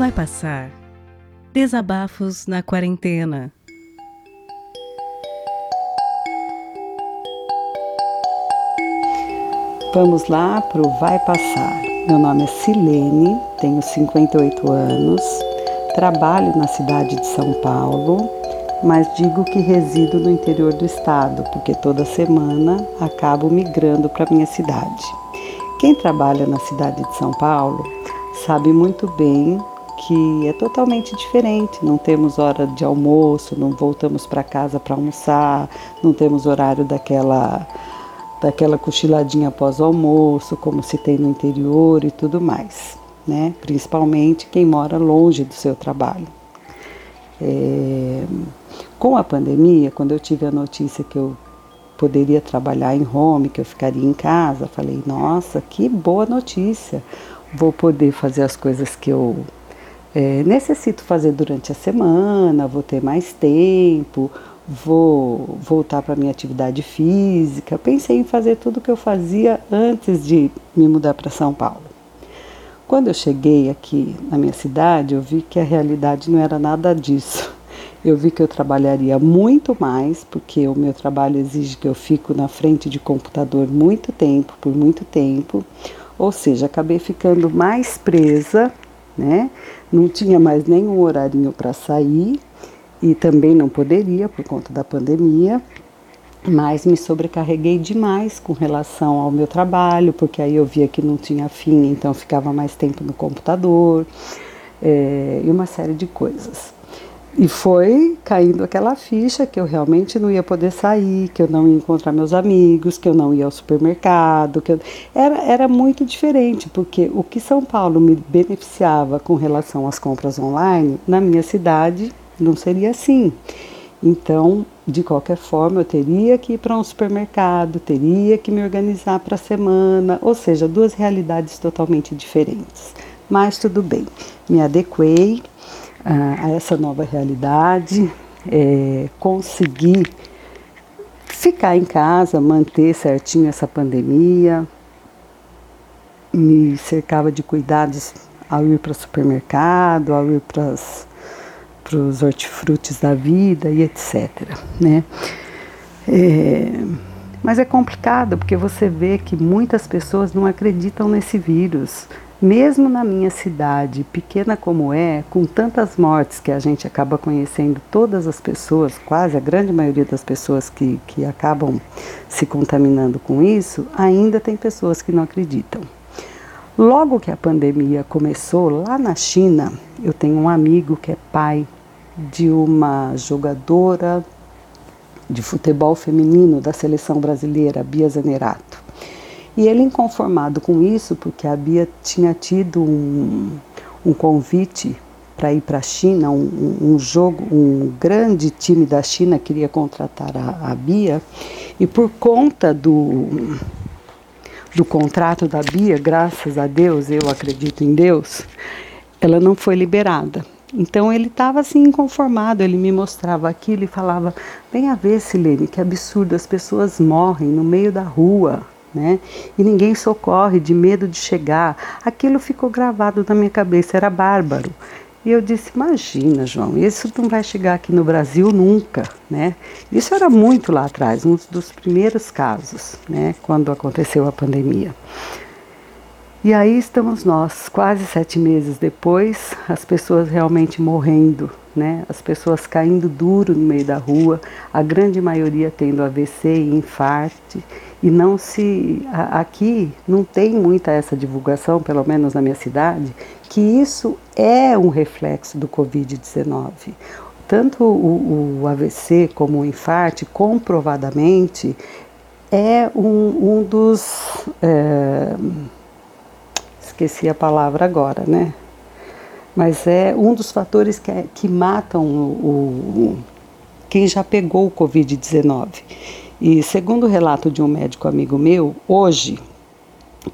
Vai passar. Desabafos na quarentena. Vamos lá para o Vai Passar. Meu nome é Silene, tenho 58 anos, trabalho na cidade de São Paulo, mas digo que resido no interior do estado, porque toda semana acabo migrando para minha cidade. Quem trabalha na cidade de São Paulo sabe muito bem que é totalmente diferente. Não temos hora de almoço, não voltamos para casa para almoçar, não temos horário daquela daquela cochiladinha após o almoço, como se tem no interior e tudo mais, né? Principalmente quem mora longe do seu trabalho. É... Com a pandemia, quando eu tive a notícia que eu poderia trabalhar em home, que eu ficaria em casa, falei: nossa, que boa notícia! Vou poder fazer as coisas que eu é, necessito fazer durante a semana, vou ter mais tempo, vou voltar para minha atividade física. Pensei em fazer tudo o que eu fazia antes de me mudar para São Paulo. Quando eu cheguei aqui na minha cidade, eu vi que a realidade não era nada disso. Eu vi que eu trabalharia muito mais, porque o meu trabalho exige que eu fico na frente de computador muito tempo, por muito tempo. Ou seja, acabei ficando mais presa né? Não tinha mais nenhum horarinho para sair e também não poderia por conta da pandemia, mas me sobrecarreguei demais com relação ao meu trabalho, porque aí eu via que não tinha fim, então ficava mais tempo no computador é, e uma série de coisas. E foi caindo aquela ficha que eu realmente não ia poder sair, que eu não ia encontrar meus amigos, que eu não ia ao supermercado. Que eu... era, era muito diferente, porque o que São Paulo me beneficiava com relação às compras online, na minha cidade não seria assim. Então, de qualquer forma, eu teria que ir para um supermercado, teria que me organizar para a semana, ou seja, duas realidades totalmente diferentes. Mas tudo bem, me adequei a, essa nova realidade, é, conseguir ficar em casa, manter certinho essa pandemia, me cercava de cuidados ao ir para o supermercado, ao ir para os hortifrutis da vida e etc. Né? É, mas é complicado porque você vê que muitas pessoas não acreditam nesse vírus. Mesmo na minha cidade, pequena como é, com tantas mortes que a gente acaba conhecendo todas as pessoas, quase a grande maioria das pessoas que, que acabam se contaminando com isso, ainda tem pessoas que não acreditam. Logo que a pandemia começou, lá na China, eu tenho um amigo que é pai de uma jogadora de futebol feminino da seleção brasileira, Bia Zanerato. E ele, inconformado com isso, porque a Bia tinha tido um, um convite para ir para a China, um, um, jogo, um grande time da China queria contratar a, a Bia, e por conta do, do contrato da Bia, graças a Deus, eu acredito em Deus, ela não foi liberada. Então ele estava assim inconformado, ele me mostrava aquilo e falava: Vem a ver, Silene, que absurdo, as pessoas morrem no meio da rua né? E ninguém socorre de medo de chegar. Aquilo ficou gravado na minha cabeça, era bárbaro. E eu disse: Imagina, João, isso não vai chegar aqui no Brasil nunca, né? Isso era muito lá atrás, um dos primeiros casos, né? Quando aconteceu a pandemia. E aí estamos nós, quase sete meses depois, as pessoas realmente morrendo, né? As pessoas caindo duro no meio da rua, a grande maioria tendo AVC e infarto e não se aqui não tem muita essa divulgação, pelo menos na minha cidade, que isso é um reflexo do Covid-19. Tanto o, o, AVC como o infarto, comprovadamente, é um, um dos. É, esqueci a palavra agora, né? Mas é um dos fatores que, é, que matam o, o quem já pegou o Covid-19. E segundo o relato de um médico amigo meu, hoje,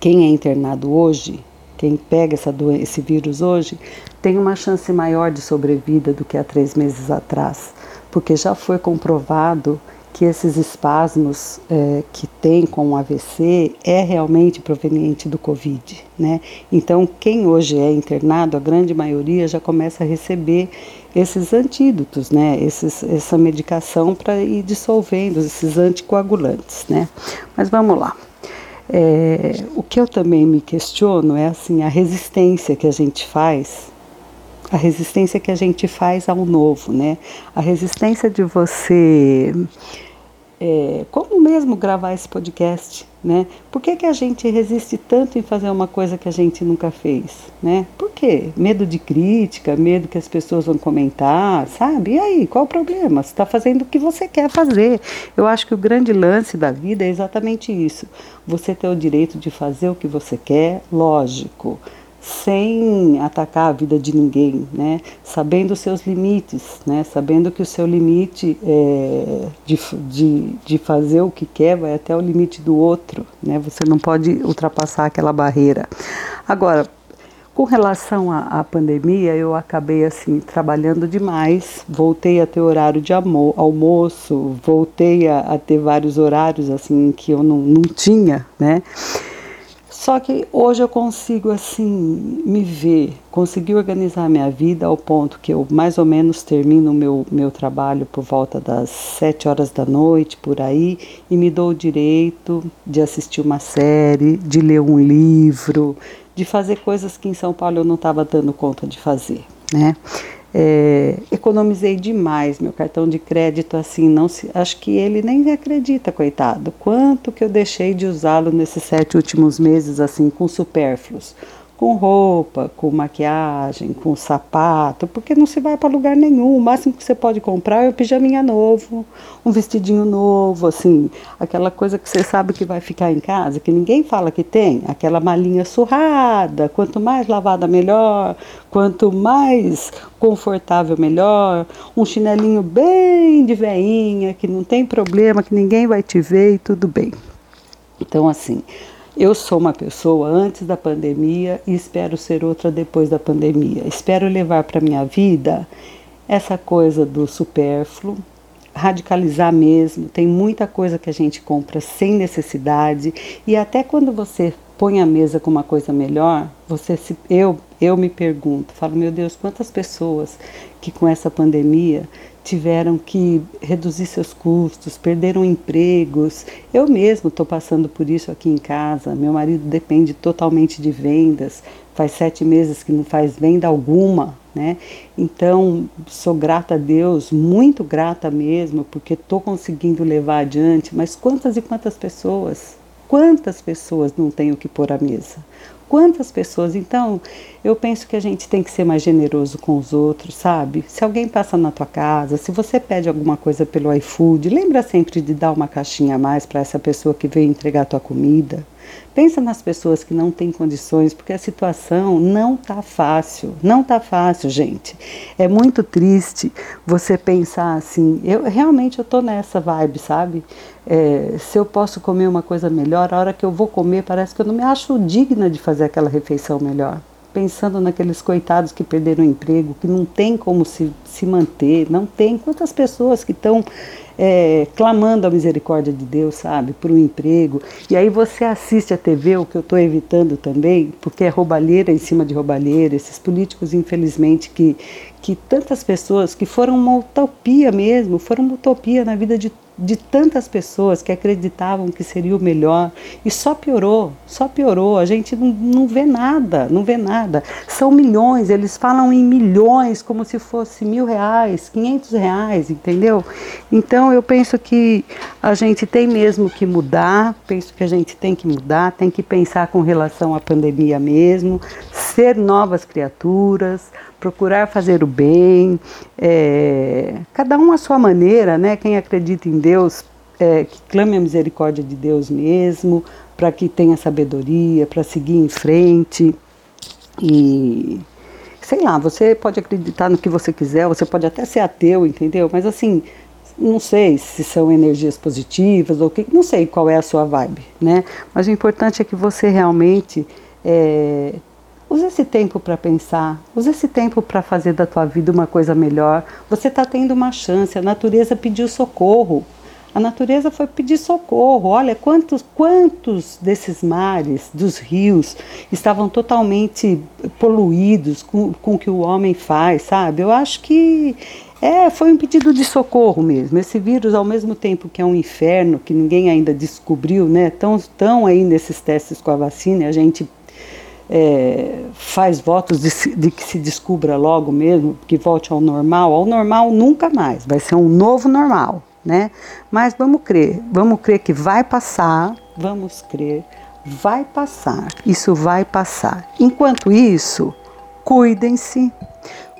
quem é internado hoje, quem pega essa doença, esse vírus hoje, tem uma chance maior de sobrevida do que há três meses atrás, porque já foi comprovado que esses espasmos é, que tem com o AVC é realmente proveniente do Covid, né? Então, quem hoje é internado, a grande maioria já começa a receber esses antídotos, né? Esses, essa medicação para ir dissolvendo esses anticoagulantes, né? Mas vamos lá. É, o que eu também me questiono é assim a resistência que a gente faz a resistência que a gente faz ao novo, né? A resistência de você, é, como mesmo gravar esse podcast, né? Por que, que a gente resiste tanto em fazer uma coisa que a gente nunca fez, né? Por quê? Medo de crítica, medo que as pessoas vão comentar, sabe? E aí, qual o problema? Você está fazendo o que você quer fazer. Eu acho que o grande lance da vida é exatamente isso. Você ter o direito de fazer o que você quer, lógico sem atacar a vida de ninguém, né? Sabendo os seus limites, né? Sabendo que o seu limite é, de, de, de fazer o que quer vai até o limite do outro, né? Você não pode ultrapassar aquela barreira. Agora, com relação à, pandemia, eu acabei assim trabalhando demais. Voltei a ter horário de almoço, voltei a, a ter vários horários assim que eu não, não tinha, né? Só que hoje eu consigo assim me ver, conseguir organizar minha vida ao ponto que eu mais ou menos termino o meu, meu trabalho por volta das sete horas da noite, por aí, e me dou o direito de assistir uma série, de ler um livro, de fazer coisas que em São Paulo eu não estava dando conta de fazer, né? É, economizei demais meu cartão de crédito assim não se acho que ele nem acredita coitado. Quanto que eu deixei de usá-lo nesses sete últimos meses assim com supérfluos com roupa, com maquiagem, com sapato, porque não se vai para lugar nenhum. O máximo que você pode comprar é o pijaminha novo, um vestidinho novo, assim, aquela coisa que você sabe que vai ficar em casa, que ninguém fala que tem, aquela malinha surrada, quanto mais lavada melhor, quanto mais confortável melhor, um chinelinho bem de veinha, que não tem problema, que ninguém vai te ver e tudo bem. Então assim, eu sou uma pessoa antes da pandemia e espero ser outra depois da pandemia. Espero levar para minha vida essa coisa do supérfluo, radicalizar mesmo. Tem muita coisa que a gente compra sem necessidade e até quando você põe a mesa com uma coisa melhor, você se, eu eu me pergunto, falo, meu Deus, quantas pessoas que com essa pandemia tiveram que reduzir seus custos, perderam empregos. Eu mesmo estou passando por isso aqui em casa. Meu marido depende totalmente de vendas. Faz sete meses que não faz venda alguma, né? Então sou grata a Deus, muito grata mesmo, porque estou conseguindo levar adiante. Mas quantas e quantas pessoas? Quantas pessoas não têm o que pôr à mesa? Quantas pessoas? Então, eu penso que a gente tem que ser mais generoso com os outros, sabe? Se alguém passa na tua casa, se você pede alguma coisa pelo iFood, lembra sempre de dar uma caixinha a mais para essa pessoa que veio entregar a tua comida. Pensa nas pessoas que não têm condições, porque a situação não tá fácil, não tá fácil, gente. É muito triste você pensar assim. Eu realmente eu tô nessa vibe, sabe? É, se eu posso comer uma coisa melhor, a hora que eu vou comer parece que eu não me acho digna de fazer aquela refeição melhor pensando naqueles coitados que perderam o emprego, que não tem como se, se manter, não tem. Quantas pessoas que estão é, clamando a misericórdia de Deus, sabe, por um emprego. E aí você assiste a TV, o que eu estou evitando também, porque é roubalheira em cima de roubalheira, esses políticos, infelizmente, que, que tantas pessoas que foram uma utopia mesmo, foram uma utopia na vida de de tantas pessoas que acreditavam que seria o melhor e só piorou, só piorou. A gente não, não vê nada, não vê nada. São milhões, eles falam em milhões como se fosse mil reais, quinhentos reais, entendeu? Então eu penso que a gente tem mesmo que mudar, penso que a gente tem que mudar, tem que pensar com relação à pandemia mesmo, ser novas criaturas, procurar fazer o bem, é, cada um à sua maneira, né? Quem acredita em Deus, é, que clame a misericórdia de Deus mesmo, para que tenha sabedoria, para seguir em frente. E sei lá, você pode acreditar no que você quiser, você pode até ser ateu, entendeu? Mas assim, não sei se são energias positivas ou que, não sei qual é a sua vibe, né? Mas o importante é que você realmente é, Use esse tempo para pensar, use esse tempo para fazer da tua vida uma coisa melhor. Você está tendo uma chance, a natureza pediu socorro. A natureza foi pedir socorro. Olha quantos, quantos desses mares, dos rios, estavam totalmente poluídos com, com o que o homem faz, sabe? Eu acho que é, foi um pedido de socorro mesmo. Esse vírus, ao mesmo tempo que é um inferno, que ninguém ainda descobriu, né? Tão, tão aí nesses testes com a vacina, a gente é, faz votos de, de, que se descubra logo mesmo, que volte ao normal. Ao normal nunca mais, vai ser um novo normal né? Mas vamos crer, vamos crer que vai passar, vamos crer, vai passar, isso vai passar. Enquanto isso, cuidem-se,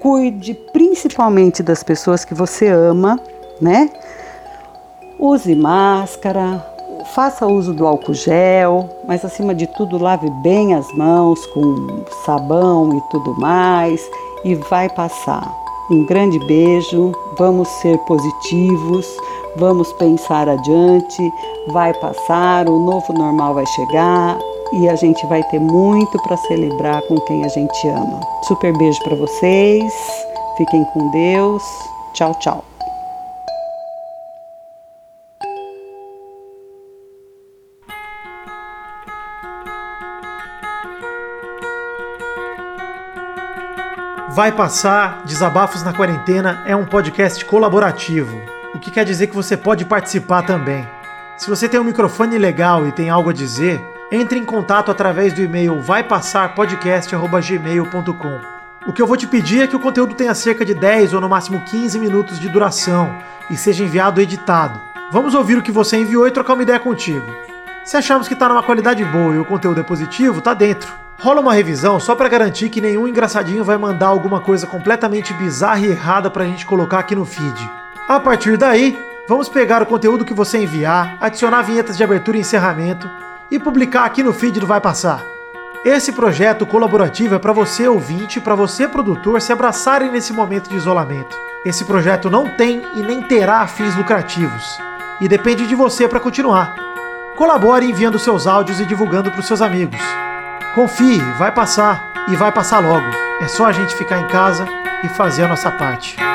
cuide principalmente das pessoas que você ama, né? Use máscara, faça uso do álcool gel, mas acima de tudo lave bem as mãos com sabão e tudo mais e vai passar. Um grande beijo, vamos ser positivos, vamos pensar adiante, vai passar, o novo normal vai chegar e a gente vai ter muito para celebrar com quem a gente ama. Super beijo para vocês, fiquem com Deus, tchau, tchau. Vai Passar Desabafos na Quarentena é um podcast colaborativo, o que quer dizer que você pode participar também. Se você tem um microfone legal e tem algo a dizer, entre em contato através do e-mail vaipassarpodcast.gmail.com. O que eu vou te pedir é que o conteúdo tenha cerca de 10 ou no máximo 15 minutos de duração e seja enviado editado. Vamos ouvir o que você enviou e trocar uma ideia contigo. Se acharmos que está numa qualidade boa e o conteúdo é positivo, tá dentro. Rola uma revisão só para garantir que nenhum engraçadinho vai mandar alguma coisa completamente bizarra e errada pra gente colocar aqui no feed. A partir daí, vamos pegar o conteúdo que você enviar, adicionar vinhetas de abertura e encerramento e publicar aqui no feed do Vai Passar. Esse projeto colaborativo é para você ouvinte para você produtor se abraçarem nesse momento de isolamento. Esse projeto não tem e nem terá fins lucrativos e depende de você para continuar. Colabore enviando seus áudios e divulgando para os seus amigos. Confie, vai passar e vai passar logo. É só a gente ficar em casa e fazer a nossa parte.